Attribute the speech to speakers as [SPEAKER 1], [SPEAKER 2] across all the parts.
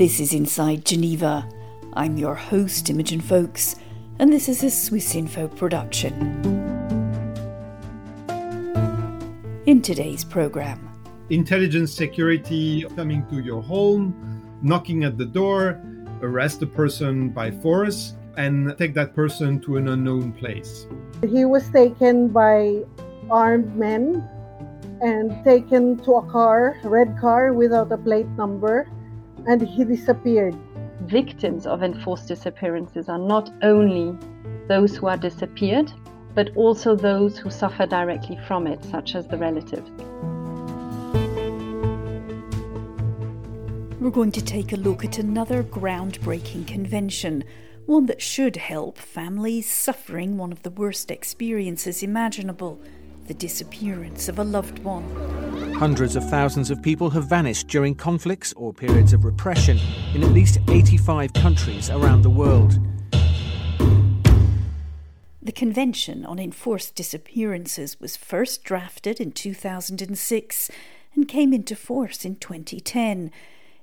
[SPEAKER 1] This is Inside Geneva. I'm your host, Imogen Foulkes, and this is a Swiss Info production. In today's programme,
[SPEAKER 2] intelligence security coming to your home, knocking at the door, arrest a person by force, and take that person to an unknown place.
[SPEAKER 3] He was taken by armed men and taken to a car, a red car without a plate number, and he disappeared.
[SPEAKER 4] Victims of enforced disappearances are not only those who are disappeared, but also those who suffer directly from it, such as the relatives.
[SPEAKER 1] We're going to take a look at another groundbreaking convention, one that should help families suffering one of the worst experiences imaginable the disappearance of a loved one.
[SPEAKER 5] Hundreds of thousands of people have vanished during conflicts or periods of repression in at least 85 countries around the world.
[SPEAKER 1] The Convention on Enforced Disappearances was first drafted in 2006 and came into force in 2010.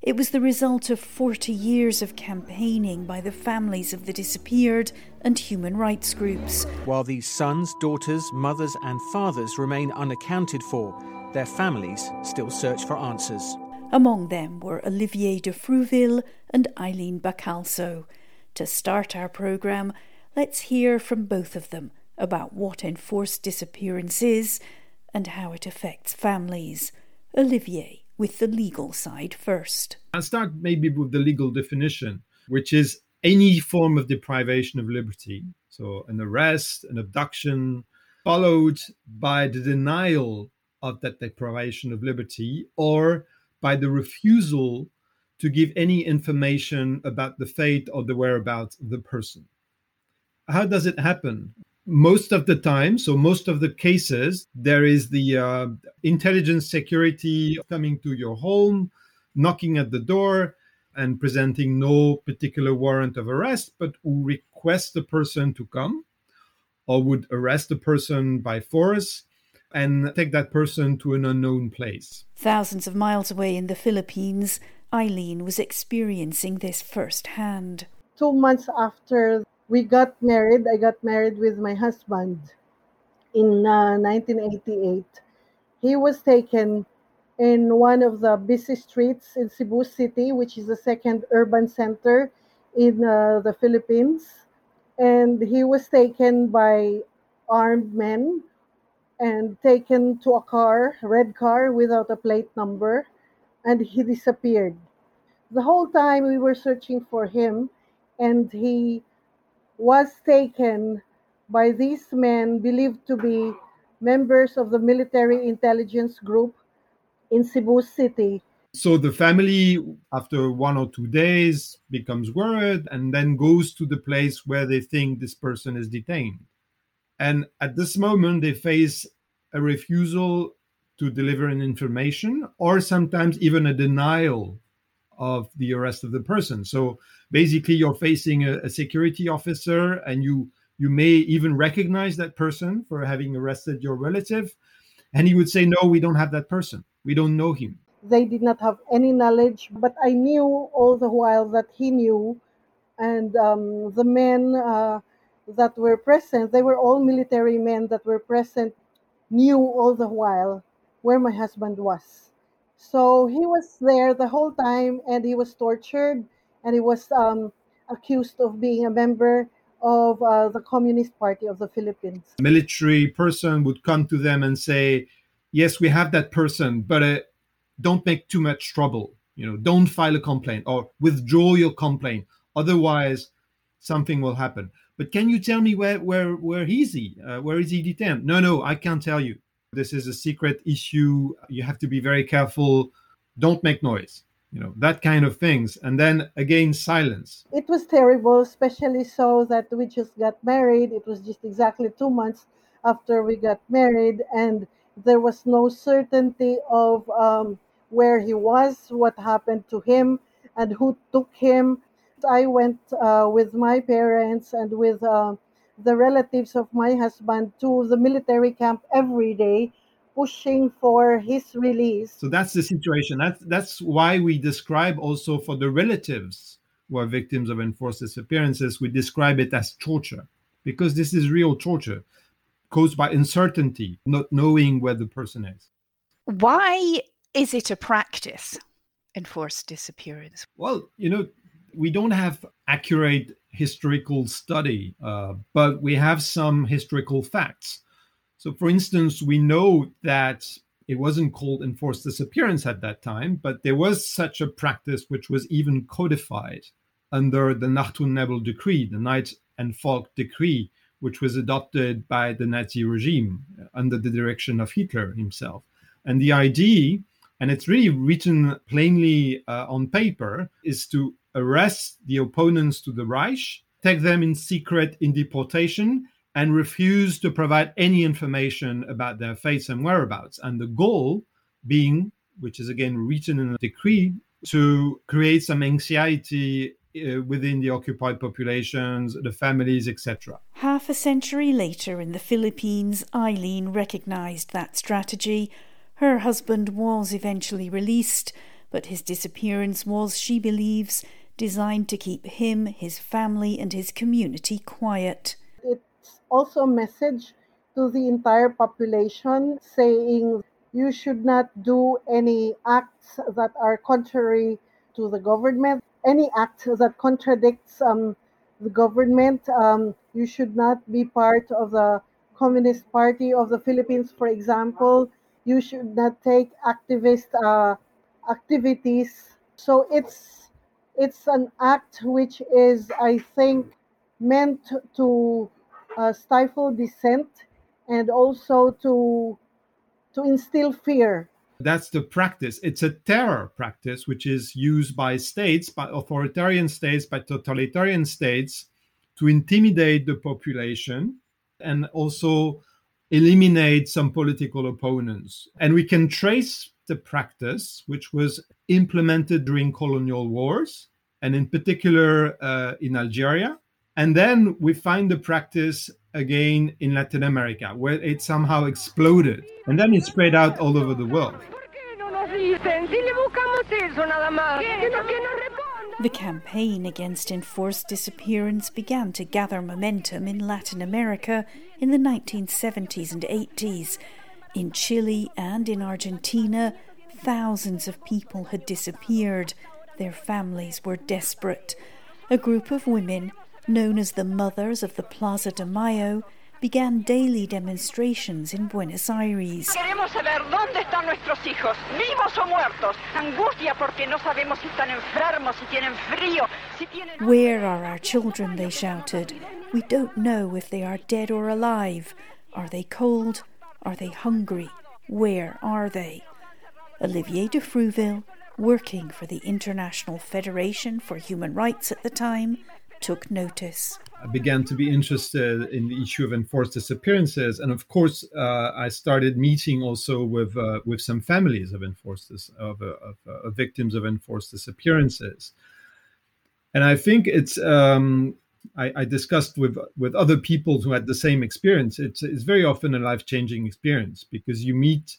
[SPEAKER 1] It was the result of 40 years of campaigning by the families of the disappeared and human rights groups.
[SPEAKER 5] While these sons, daughters, mothers, and fathers remain unaccounted for, their families still search for answers.
[SPEAKER 1] Among them were Olivier de Frouville and Eileen Bacalso. To start our programme, let's hear from both of them about what enforced disappearance is and how it affects families. Olivier with the legal side first.
[SPEAKER 2] I'll start maybe with the legal definition, which is any form of deprivation of liberty. So, an arrest, an abduction, followed by the denial of that deprivation of liberty or by the refusal to give any information about the fate or the whereabouts of the person. How does it happen? Most of the time, so most of the cases, there is the uh, intelligence security coming to your home, knocking at the door, and presenting no particular warrant of arrest, but who request the person to come or would arrest the person by force and take that person to an unknown place.
[SPEAKER 1] Thousands of miles away in the Philippines, Eileen was experiencing this firsthand.
[SPEAKER 3] Two months after we got married. I got married with my husband in uh, 1988. He was taken in one of the busy streets in Cebu City, which is the second urban center in uh, the Philippines. And he was taken by armed men and taken to a car, red car without a plate number, and he disappeared. The whole time we were searching for him, and he was taken by these men believed to be members of the military intelligence group in Cebu City.
[SPEAKER 2] So the family, after one or two days, becomes worried and then goes to the place where they think this person is detained. And at this moment, they face a refusal to deliver an information or sometimes even a denial of the arrest of the person. So basically, you're facing a, a, security officer, and you you may even recognize that person for having arrested your relative, and he would say, "No, we don't have that person. We don't know him."
[SPEAKER 3] They did not have any knowledge, but I knew all the while that he knew, and um, the men uh, that were present, they were all military men that were present, knew all the while where my husband was so he was there the whole time and he was tortured and he was um, accused of being a member of uh, the Communist Party of the Philippines.
[SPEAKER 2] Military person would come to them and say, "Yes, we have that person, but uh, don't make too much trouble. You know, don't file a complaint or withdraw your complaint. Otherwise, something will happen." But can you tell me where where where is he? Uh, where is he detained? No, no, I can't tell you. This is a secret issue. You have to be very careful. Don't make noise. You know, that kind of things. And then again, silence.
[SPEAKER 3] It was terrible, especially so that we just got married. It was just exactly two months after we got married, and there was no certainty of um, where he was, what happened to him, and who took him. I went uh, with my parents and with uh, the relatives of my husband to the military camp every day pushing for his release.
[SPEAKER 2] So that's the situation. That's that's why we describe also for the relatives who are victims of enforced disappearances, we describe it as torture because this is real torture caused by uncertainty, not knowing where the person is.
[SPEAKER 1] Why is it a practice, enforced disappearance?
[SPEAKER 2] Well, you know, we don't have accurate historical study, uh, but we have some historical facts. So, for instance, we know that it wasn't called enforced disappearance at that time, but there was such a practice which was even codified under the Nacht und Nebel decree, the Night and Fog decree, which was adopted by the Nazi regime under the direction of Hitler himself. And the idea, and it's really written plainly uh, on paper, is to arrest the opponents to the Reich, take them in secret in deportation, and refuse to provide any information about their fates and whereabouts. And the goal being, which is again written in a decree, to create some anxiety uh, within the occupied populations, the families, etc.
[SPEAKER 1] Half a century later in the Philippines, Eileen recognized that strategy. Her husband was eventually released, but his disappearance was, she believes, designed to keep him, his family, and his community quiet
[SPEAKER 3] also a message to the entire population saying you should not do any acts that are contrary to the government, any act that contradicts um, the government. Um, you should not be part of the Communist Party of the Philippines, for example. You should not take activist uh, activities. So it's it's an act which is, I think, meant to stifle dissent and also to to instill fear.
[SPEAKER 2] That's the practice. It's a terror practice which is used by states by authoritarian states by totalitarian states to intimidate the population and also eliminate some political opponents. And we can trace the practice which was implemented during colonial wars and in particular uh, in algeria and then we find the practice again in Latin America, where it somehow exploded. And then it spread out all over the world.
[SPEAKER 1] The campaign against enforced disappearance began to gather momentum in Latin America in the 1970s and 80s. In Chile and in Argentina, thousands of people had disappeared. Their families were desperate. A group of women known as the Mothers of the Plaza de Mayo, began daily demonstrations in Buenos Aires. Queremos saber dónde están nuestros hijos, vivos o muertos. Angustia porque no sabemos si están enfermos, si tienen frío, si tienen... Where are our children? They shouted. We don't know if they are dead or alive. Are they cold? Are they hungry? Where are they? Olivier de Frouville, working for the International Federation for Human Rights at the time, took notice.
[SPEAKER 2] I began to be interested in the issue of enforced disappearances, and of course, uh, I started meeting also with uh, with some families of enforced of, uh, of, uh, of, victims of enforced disappearances. And I think it's um, I, I, discussed with with other people who had the same experience. It's it's very often a life changing experience because you meet.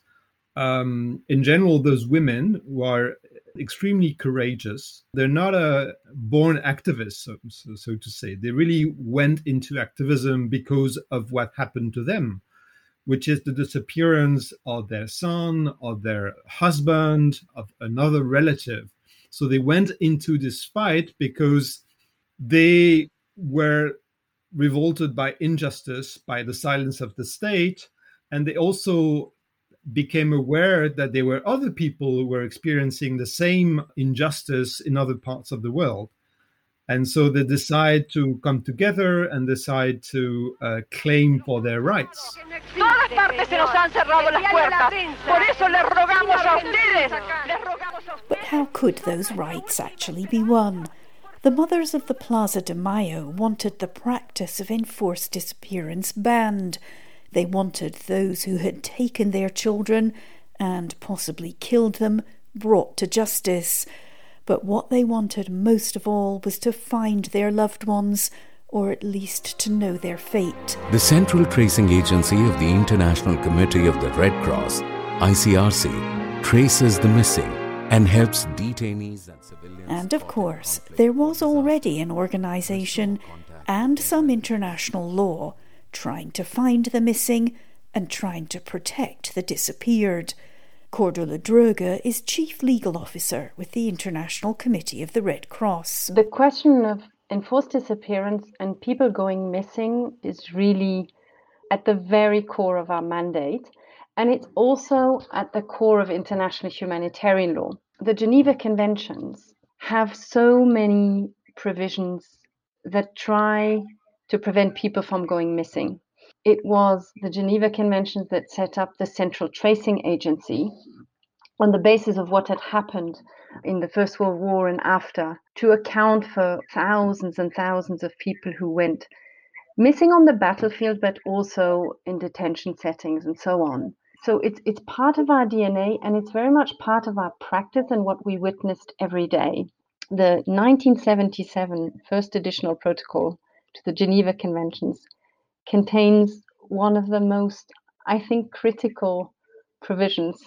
[SPEAKER 2] Um, in general, those women who are extremely courageous. They're not a born activist, so, so, so, to say. They really went into activism because of what happened to them, which is the disappearance of their son, of their husband, of another relative. So they went into this fight because they were revolted by injustice, by the silence of the state, and they also became aware that there were other people who were experiencing the same injustice in other parts of the world. And so they decide to come together and decide to uh, claim for their rights.
[SPEAKER 1] But how could those rights actually be won? The mothers of the Plaza de Mayo wanted the practice of enforced disappearance banned they wanted those who had taken their children and possibly killed them brought to justice. But what they wanted most of all was to find their loved ones, or at least to know their fate.
[SPEAKER 6] The Central Tracing Agency of the International Committee of the Red Cross, ICRC, traces the missing and helps detainees and civilians.
[SPEAKER 1] And of course, there was already an organization and some international law trying to find the missing and trying to protect the disappeared. Cordula Droege is Chief Legal Officer with the International Committee of the Red Cross.
[SPEAKER 4] The question of enforced disappearance and people going missing is really at the very core of our mandate. And it's also at the core of international humanitarian law. The Geneva Conventions have so many provisions that try to prevent people from going missing. It was the Geneva Conventions that set up the Central Tracing Agency on the basis of what had happened in the First World War and after to account for thousands and thousands of people who went missing on the battlefield, but also in detention settings and so on. So it's it's part of our DNA and it's very much part of our practice and what we witnessed every day. The 1977 first additional protocol to the Geneva Conventions contains one of the most, I think, critical provisions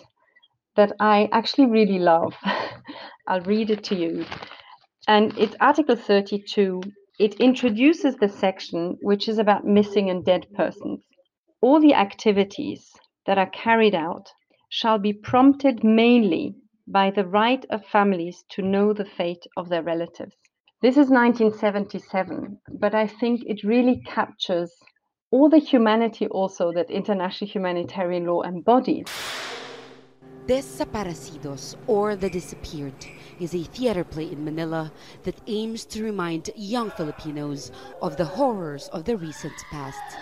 [SPEAKER 4] that I actually really love. I'll read it to you. And it's Article 32. It introduces the section which is about missing and dead persons. All the activities that are carried out shall be prompted mainly by the right of families to know the fate of their relatives. This is 1977, but I think it really captures all the humanity also that international humanitarian law embodies.
[SPEAKER 7] Desaparecidos, or The Disappeared, is a theater play in Manila that aims to remind young Filipinos of the horrors of the recent past.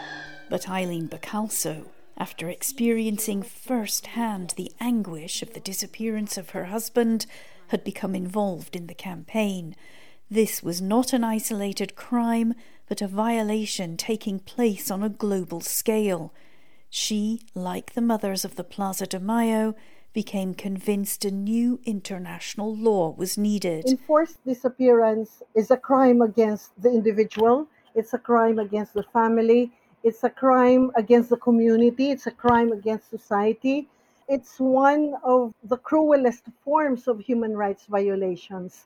[SPEAKER 1] But Eileen Bacalso, after experiencing firsthand the anguish of the disappearance of her husband, had become involved in the campaign. This was not an isolated crime, but a violation taking place on a global scale. She, like the mothers of the Plaza de Mayo, became convinced a new international law was needed.
[SPEAKER 3] Enforced disappearance is a crime against the individual, it's a crime against the family, it's a crime against the community, it's a crime against society. It's one of the cruelest forms of human rights violations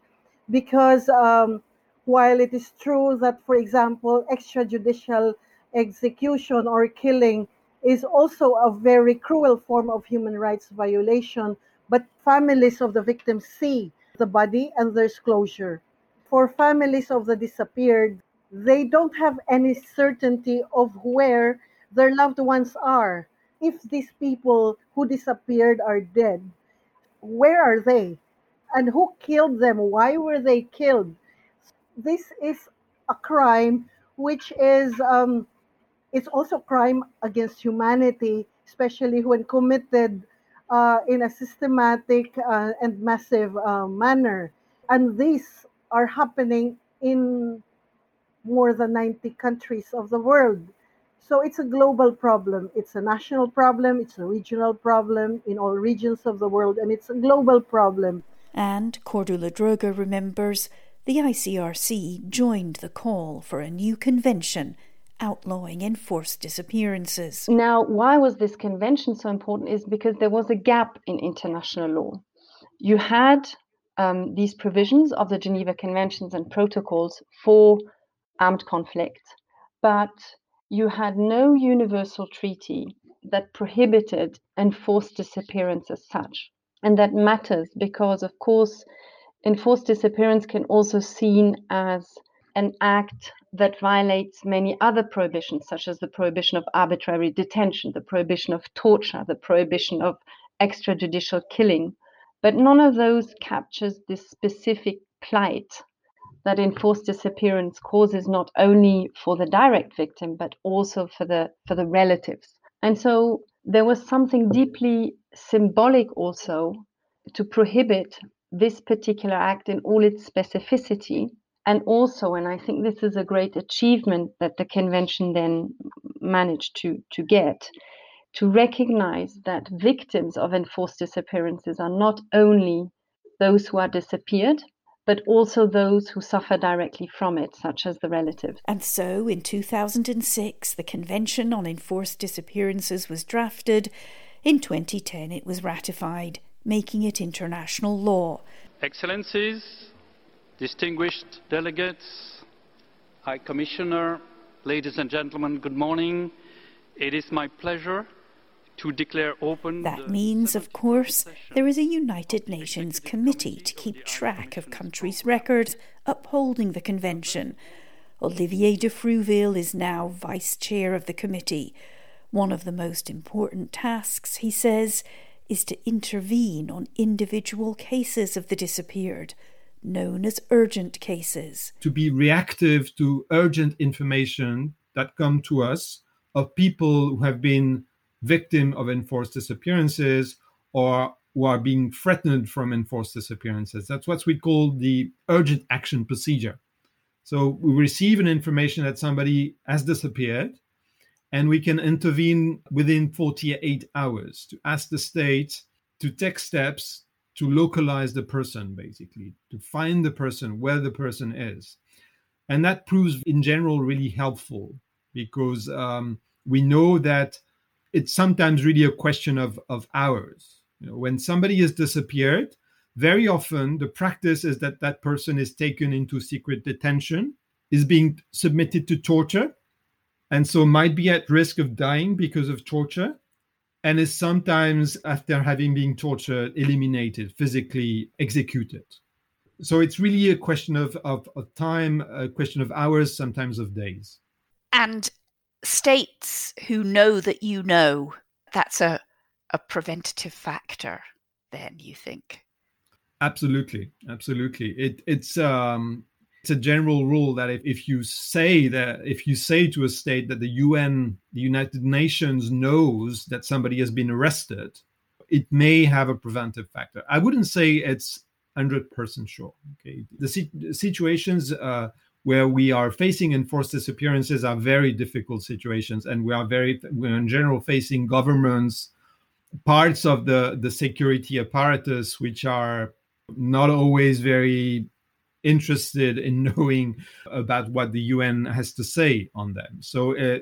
[SPEAKER 3] because um, while it is true that, for example, extrajudicial execution or killing is also a very cruel form of human rights violation, but families of the victims see the body and there's closure. For families of the disappeared, they don't have any certainty of where their loved ones are. If these people who disappeared are dead, where are they? And who killed them? Why were they killed? This is a crime which is um, it's also crime against humanity, especially when committed uh, in a systematic uh, and massive uh, manner. And these are happening in more than 90 countries of the world. So it's a global problem. It's a national problem. It's a regional problem in all regions of the world, and it's a global problem.
[SPEAKER 1] And Cordula Droege remembers the ICRC joined the call for a new convention outlawing enforced disappearances.
[SPEAKER 4] Now, why was this convention so important? Is because there was a gap in international law. You had um, these provisions of the Geneva Conventions and protocols for armed conflict, but you had no universal treaty that prohibited enforced disappearance as such. And that matters because, of course, enforced disappearance can also be seen as an act that violates many other prohibitions, such as the prohibition of arbitrary detention, the prohibition of torture, the prohibition of extrajudicial killing. But none of those captures this specific plight that enforced disappearance causes not only for the direct victim but also for the for the relatives. And so there was something deeply symbolic also to prohibit this particular act in all its specificity and also, and I think this is a great achievement that the convention then managed to, to get, to recognize that victims of enforced disappearances are not only those who are disappeared, but also those who suffer directly from it, such as the relatives.
[SPEAKER 1] And so in 2006, the Convention on Enforced Disappearances was drafted. In 2010, it was ratified, making it international law.
[SPEAKER 8] Excellencies, distinguished delegates, High Commissioner, ladies and gentlemen, good morning. It is my pleasure to declare open.
[SPEAKER 1] That means, of course, there is a United Nations committee to keep track of countries' records upholding the convention. Olivier de Frouville is now vice chair of the committee. One of the most important tasks, he says, is to intervene on individual cases of the disappeared, known as urgent cases.
[SPEAKER 2] To be reactive to urgent information that come to us of people who have been victim of enforced disappearances or who are being threatened from enforced disappearances. That's what we call the urgent action procedure. So we receive an information that somebody has disappeared, and we can intervene within 48 hours to ask the state to take steps to localize the person, basically, to find the person where the person is. And that proves, in general, really helpful because um, we know that it's sometimes really a question of, of hours. You know, when somebody has disappeared, very often the practice is that that person is taken into secret detention, is being submitted to torture, and so might be at risk of dying because of torture, and is sometimes, after having been tortured, eliminated, physically executed. So it's really a question of, of, of time, a question of hours, sometimes of days.
[SPEAKER 9] And states who know that you know, that's a, a preventative factor, then you think?
[SPEAKER 2] Absolutely. Absolutely. It, it's, um, it's a general rule that if, if you say that if you say to a state that the UN, the United Nations knows that somebody has been arrested, it may have a preventive factor. I wouldn't say it's 100% sure. Okay, the, situations uh, where we are facing enforced disappearances are very difficult situations and we are very we're in general facing governments parts of the the security apparatus which are not always very interested in knowing about what the UN has to say on them. So uh,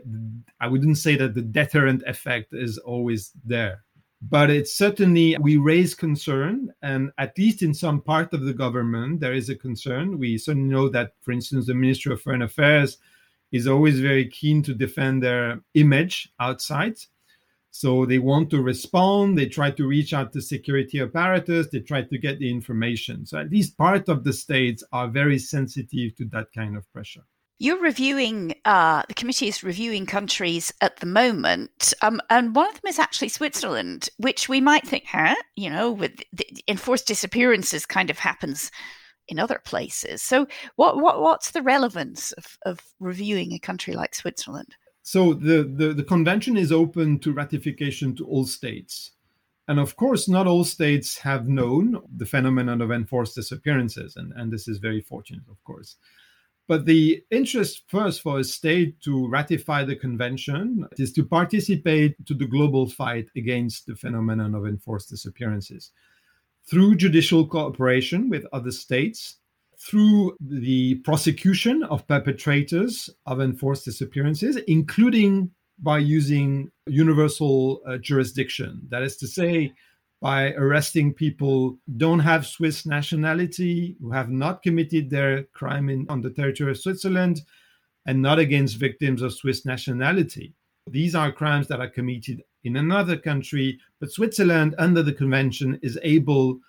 [SPEAKER 2] I wouldn't say that the deterrent effect is always there but it's certainly we raise concern and at least in some part of the government there is a concern we certainly know that for instance the ministry of foreign affairs is always very keen to defend their image outside so they want to respond. They try to reach out to security apparatus. They try to get the information. So at least part of the states are very sensitive to that kind of pressure.
[SPEAKER 9] You're reviewing, uh, the committee is reviewing countries at the moment, um, and one of them is actually Switzerland, which we might think, huh, you know, with enforced disappearances kind of happens in other places. So, what, what what's the relevance of, of reviewing a country like Switzerland?
[SPEAKER 2] So, the, the, the convention is open to ratification to all states. And of course, not all states have known the phenomenon of enforced disappearances, and, and this is very fortunate, of course. But the interest first for a state to ratify the convention is to participate to the global fight against the phenomenon of enforced disappearances through judicial cooperation with other states, through the prosecution of perpetrators of enforced disappearances, including by using universal uh, jurisdiction. That is to say, by arresting people don't have Swiss nationality, who have not committed their crime in, on the territory of Switzerland, and not against victims of Swiss nationality. These are crimes that are committed in another country, but Switzerland, under the convention, is able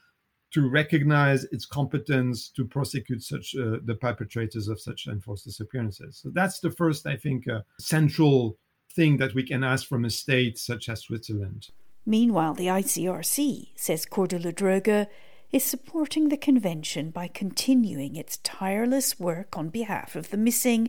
[SPEAKER 2] to recognize its competence to prosecute such uh, the perpetrators of such enforced disappearances. So that's the first, I think, uh, central thing that we can ask from a state such as Switzerland.
[SPEAKER 1] Meanwhile, the ICRC, says Cordula Droege, is supporting the convention by continuing its tireless work on behalf of the missing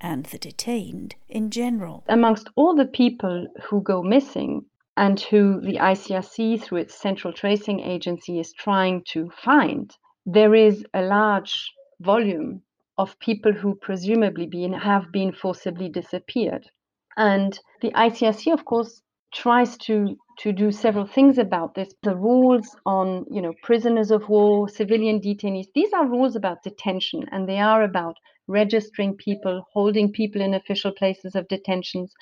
[SPEAKER 1] and the detained in general.
[SPEAKER 4] Amongst all the people who go missing and who the ICRC, through its central tracing agency, is trying to find, there is a large volume of people who presumably been, have been forcibly disappeared. And the ICRC, of course, tries to to do several things about this. The rules on, you know, prisoners of war, civilian detainees, these are rules about detention and they are about registering people, holding people in official places of detentions,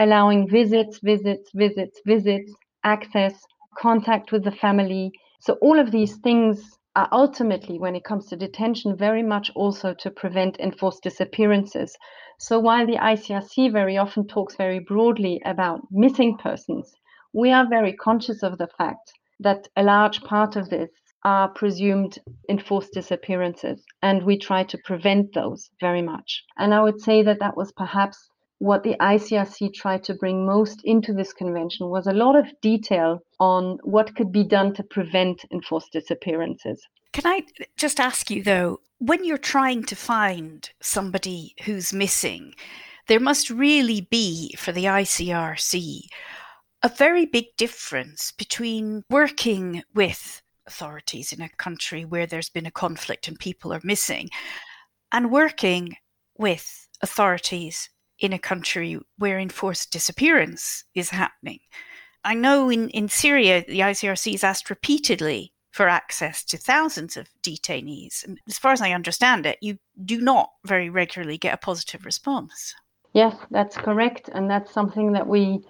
[SPEAKER 4] allowing visits, visits, visits, visits, access, contact with the family. So all of these things are ultimately, when it comes to detention, very much also to prevent enforced disappearances. So while the ICRC very often talks very broadly about missing persons, we are very conscious of the fact that a large part of this are presumed enforced disappearances, and we try to prevent those very much. And I would say that that was perhaps what the ICRC tried to bring most into this convention was a lot of detail on what could be done to prevent enforced disappearances.
[SPEAKER 9] Can I just ask you, though, when you're trying to find somebody who's missing, there must really be, for the ICRC, a very big difference between working with authorities in a country where there's been a conflict and people are missing and working with authorities in a country where enforced disappearance is happening. I know in, in Syria, the ICRC has asked repeatedly for access to thousands of detainees. And as far as I understand it, you do not very regularly get a positive response.
[SPEAKER 4] Yes, that's correct. And that's something that we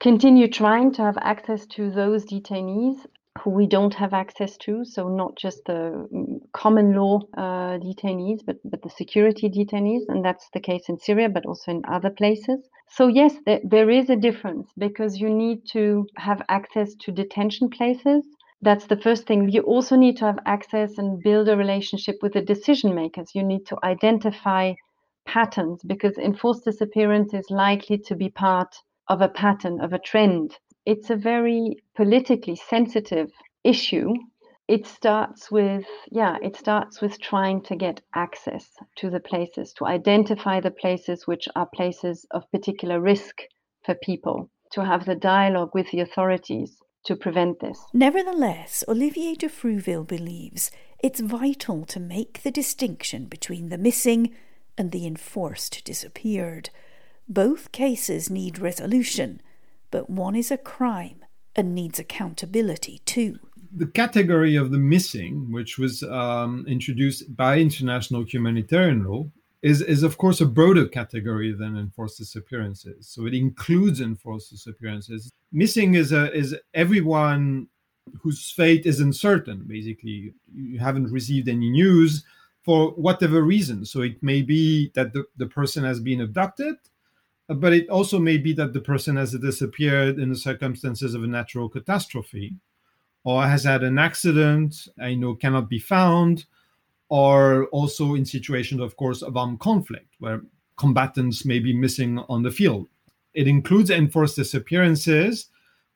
[SPEAKER 4] continue trying to have access to those detainees who we don't have access to. So not just the mm, common law uh, detainees, but but the security detainees, and that's the case in Syria, but also in other places. So yes, there, there is a difference because you need to have access to detention places. That's the first thing. You also need to have access and build a relationship with the decision makers. You need to identify patterns because enforced disappearance is likely to be part of a pattern, of a trend it's a very politically sensitive issue. It starts with, yeah, it starts with trying to get access to the places, to identify the places which are places of particular risk for people, to have the dialogue with the authorities to prevent this.
[SPEAKER 1] Nevertheless, Olivier de Frouville believes it's vital to make the distinction between the missing and the enforced disappeared. Both cases need resolution but one is a crime and needs accountability too.
[SPEAKER 2] The category of the missing, which was um, introduced by international humanitarian law, is, is of course a broader category than enforced disappearances. So it includes enforced disappearances. Missing is a, is everyone whose fate is uncertain. Basically, you haven't received any news for whatever reason. So it may be that the, the person has been abducted but it also may be that the person has disappeared in the circumstances of a natural catastrophe or has had an accident uh, i know cannot be found or also in situations of course of armed conflict where combatants may be missing on the field. It includes enforced disappearances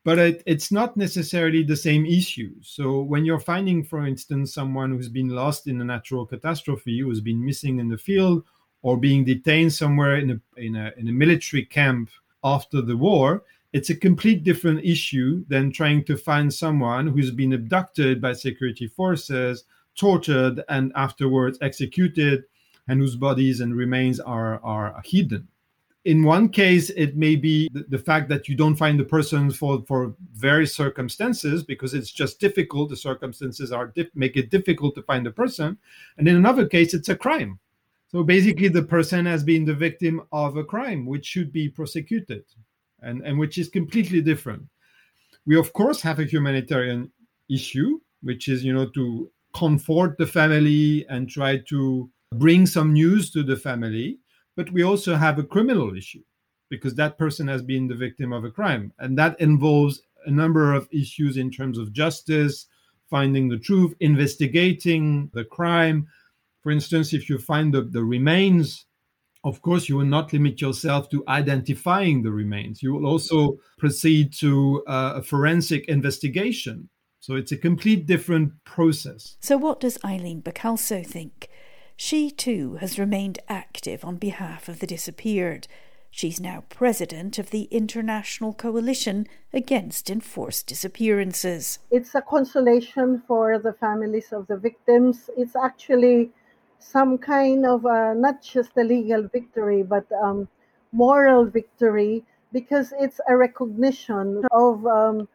[SPEAKER 2] but it, it's not necessarily the same issue. So when you're finding for instance someone who's been lost in a natural catastrophe who's been missing in the field or being detained somewhere in a, in a, in a military camp after the war, it's a complete different issue than trying to find someone who's been abducted by security forces, tortured, and afterwards executed, and whose bodies and remains are, are hidden. In one case, it may be the, the fact that you don't find the person for, for various circumstances because it's just difficult. The circumstances are make it difficult to find the person. And in another case, it's a crime so basically, the person has been the victim of a crime which should be prosecuted and, and which is completely different. We, of course, have a humanitarian issue, which is, you know, to comfort the family and try to bring some news to the family. But we also have a criminal issue because that person has been the victim of a crime. And that involves a number of issues in terms of justice, finding the truth, investigating the crime, for instance, if you find the, the remains, of course, you will not limit yourself to identifying the remains. You will also proceed to uh, a forensic investigation. So it's a complete different process.
[SPEAKER 1] So, what does Eileen Bacalso think? She too has remained active on behalf of the disappeared. She's now president of the International Coalition Against Enforced Disappearances.
[SPEAKER 3] It's a consolation for the families of the victims. It's actually some kind of uh, not just a legal victory, but um, moral victory because it's a recognition of um,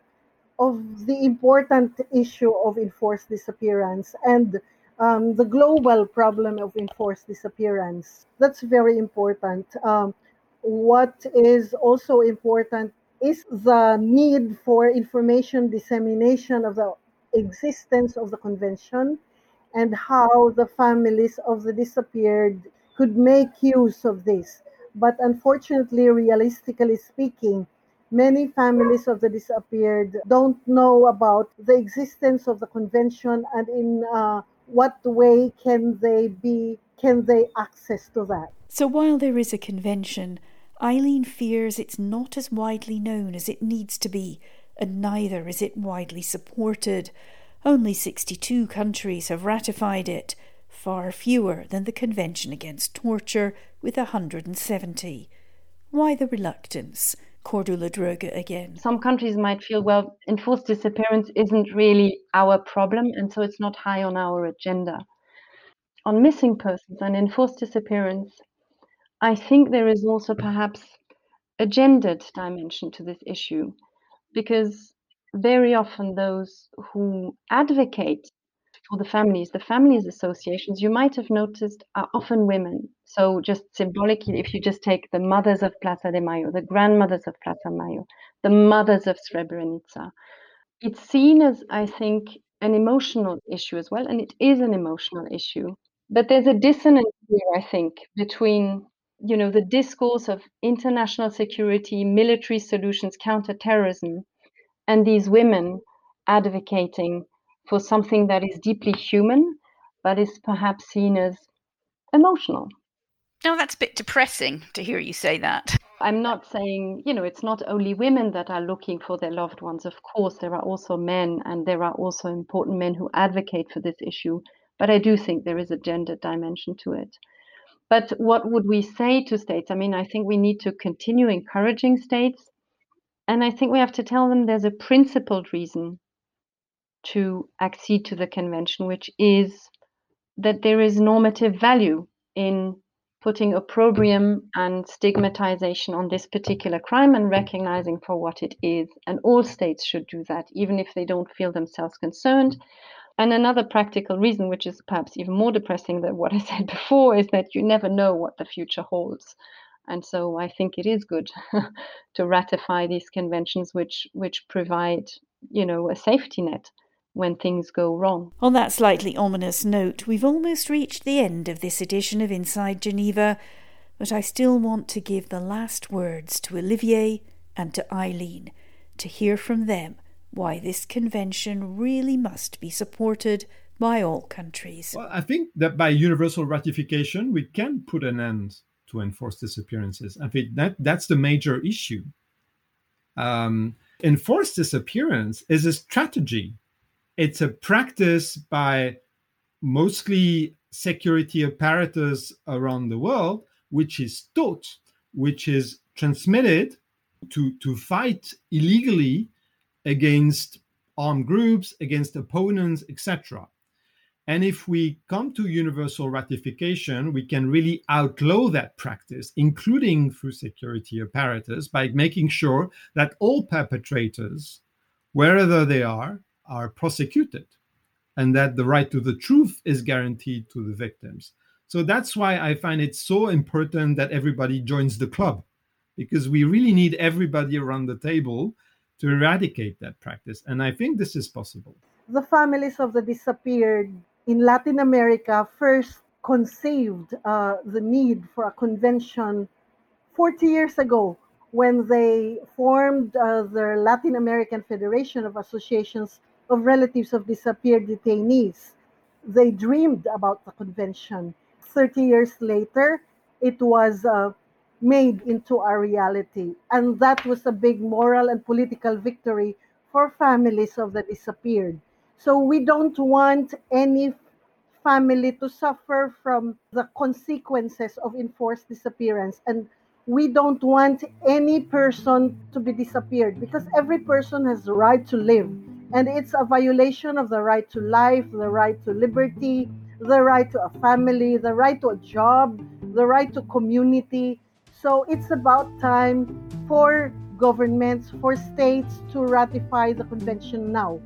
[SPEAKER 3] of the important issue of enforced disappearance and um, the global problem of enforced disappearance. That's very important. Um, what is also important is the need for information dissemination of the existence of the convention and how the families of the disappeared could make use of this. But unfortunately, realistically speaking, many families of the disappeared don't know about the existence of the convention and in uh, what way can they be can they access to that
[SPEAKER 1] so while there is a convention eileen fears it's not as widely known as it needs to be and neither is it widely supported only 62 countries have ratified it far fewer than the convention against torture with 170 why the reluctance Cordula Droege again.
[SPEAKER 4] Some countries might feel, well, enforced disappearance isn't really our problem, and so it's not high on our agenda. On missing persons and enforced disappearance, I think there is also perhaps a gendered dimension to this issue, because very often those who advocate for the families, the families associations, you might have noticed are often women. So just symbolically, if you just take the mothers of Plaza de Mayo, the grandmothers of Plaza Mayo, the mothers of Srebrenica, it's seen as, I think, an emotional issue as well, and it is an emotional issue. But there's a dissonance here, I think, between you know the discourse of international security, military solutions, counterterrorism, and these women advocating for something that is deeply human, but is perhaps seen as emotional.
[SPEAKER 9] Oh, that's a bit depressing to hear you say that.
[SPEAKER 4] I'm not saying, you know, it's not only women that are looking for their loved ones. Of course, there are also men, and there are also important men who advocate for this issue. But I do think there is a gender dimension to it. But what would we say to states? I mean, I think we need to continue encouraging states. And I think we have to tell them there's a principled reason to accede to the convention, which is that there is normative value in putting opprobrium and stigmatization on this particular crime and recognizing for what it is. And all states should do that, even if they don't feel themselves concerned. And another practical reason, which is perhaps even more depressing than what I said before, is that you never know what the future holds. And so I think it is good to ratify these conventions which which provide, you know, a safety net when things go wrong.
[SPEAKER 1] On that slightly ominous note, we've almost reached the end of this edition of Inside Geneva, but I still want to give the last words to Olivier and to Eileen to hear from them why this convention really must be supported by all countries.
[SPEAKER 2] Well, I think that by universal ratification, we can put an end to enforced disappearances. I think that that's the major issue. Um, enforced disappearance is a strategy it's a practice by mostly security apparatus around the world, which is taught, which is transmitted to, to fight illegally against armed groups, against opponents, etc. And if we come to universal ratification, we can really outlaw that practice, including through security apparatus, by making sure that all perpetrators, wherever they are, are prosecuted and that the right to the truth is guaranteed to the victims. So that's why I find it so important that everybody joins the club because we really need everybody around the table to eradicate that practice. And I think this is possible.
[SPEAKER 3] The families of the disappeared in Latin America first conceived uh, the need for a convention 40 years ago when they formed uh, the Latin American Federation of Associations of relatives of disappeared detainees. They dreamed about the convention. 30 years later, it was uh, made into a reality. And that was a big moral and political victory for families of the disappeared. So we don't want any family to suffer from the consequences of enforced disappearance. And we don't want any person to be disappeared because every person has the right to live and it's a violation of the right to life, the right to liberty, the right to a family, the right to a job, the right to community. So it's about time for governments, for states to ratify the convention now.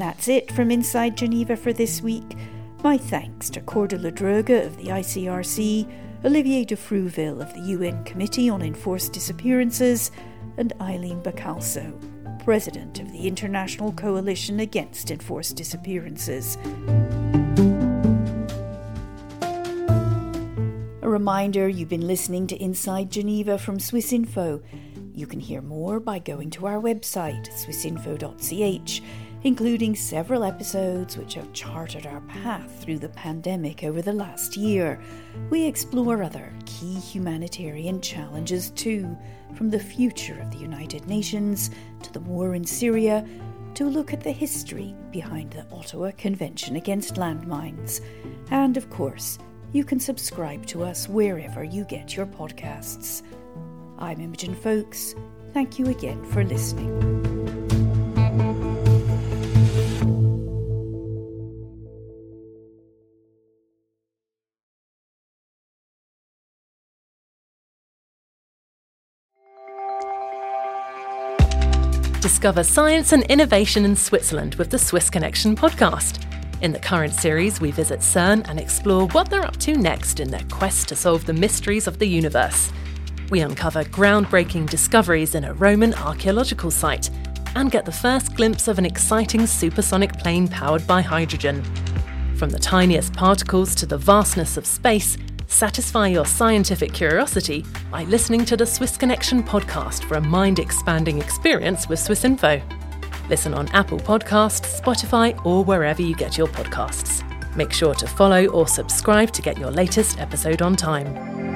[SPEAKER 1] And that's it from Inside Geneva for this week. My thanks to Cordula Droege of the ICRC, Olivier de Frouville of the UN Committee on Enforced Disappearances, and Eileen Bacalso, President of the International Coalition Against Enforced Disappearances. A reminder you've been listening to Inside Geneva from Swiss Info. You can hear more by going to our website, swissinfo.ch including several episodes which have charted our path through the pandemic over the last year. We explore other key humanitarian challenges too, from the future of the United Nations to the war in Syria to look at the history behind the Ottawa Convention Against Landmines. And of course, you can subscribe to us wherever you get your podcasts. I'm Imogen Foulkes. Thank you again for listening.
[SPEAKER 10] Discover science and innovation in Switzerland with the Swiss Connection podcast. In the current series, we visit CERN and explore what they're up to next in their quest to solve the mysteries of the universe. We uncover groundbreaking discoveries in a Roman archaeological site and get the first glimpse of an exciting supersonic plane powered by hydrogen. From the tiniest particles to the vastness of space, Satisfy your scientific curiosity by listening to the Swiss Connection podcast for a mind expanding experience with Swiss Info. Listen on Apple Podcasts, Spotify, or wherever you get your podcasts. Make sure to follow or subscribe to get your latest episode on time.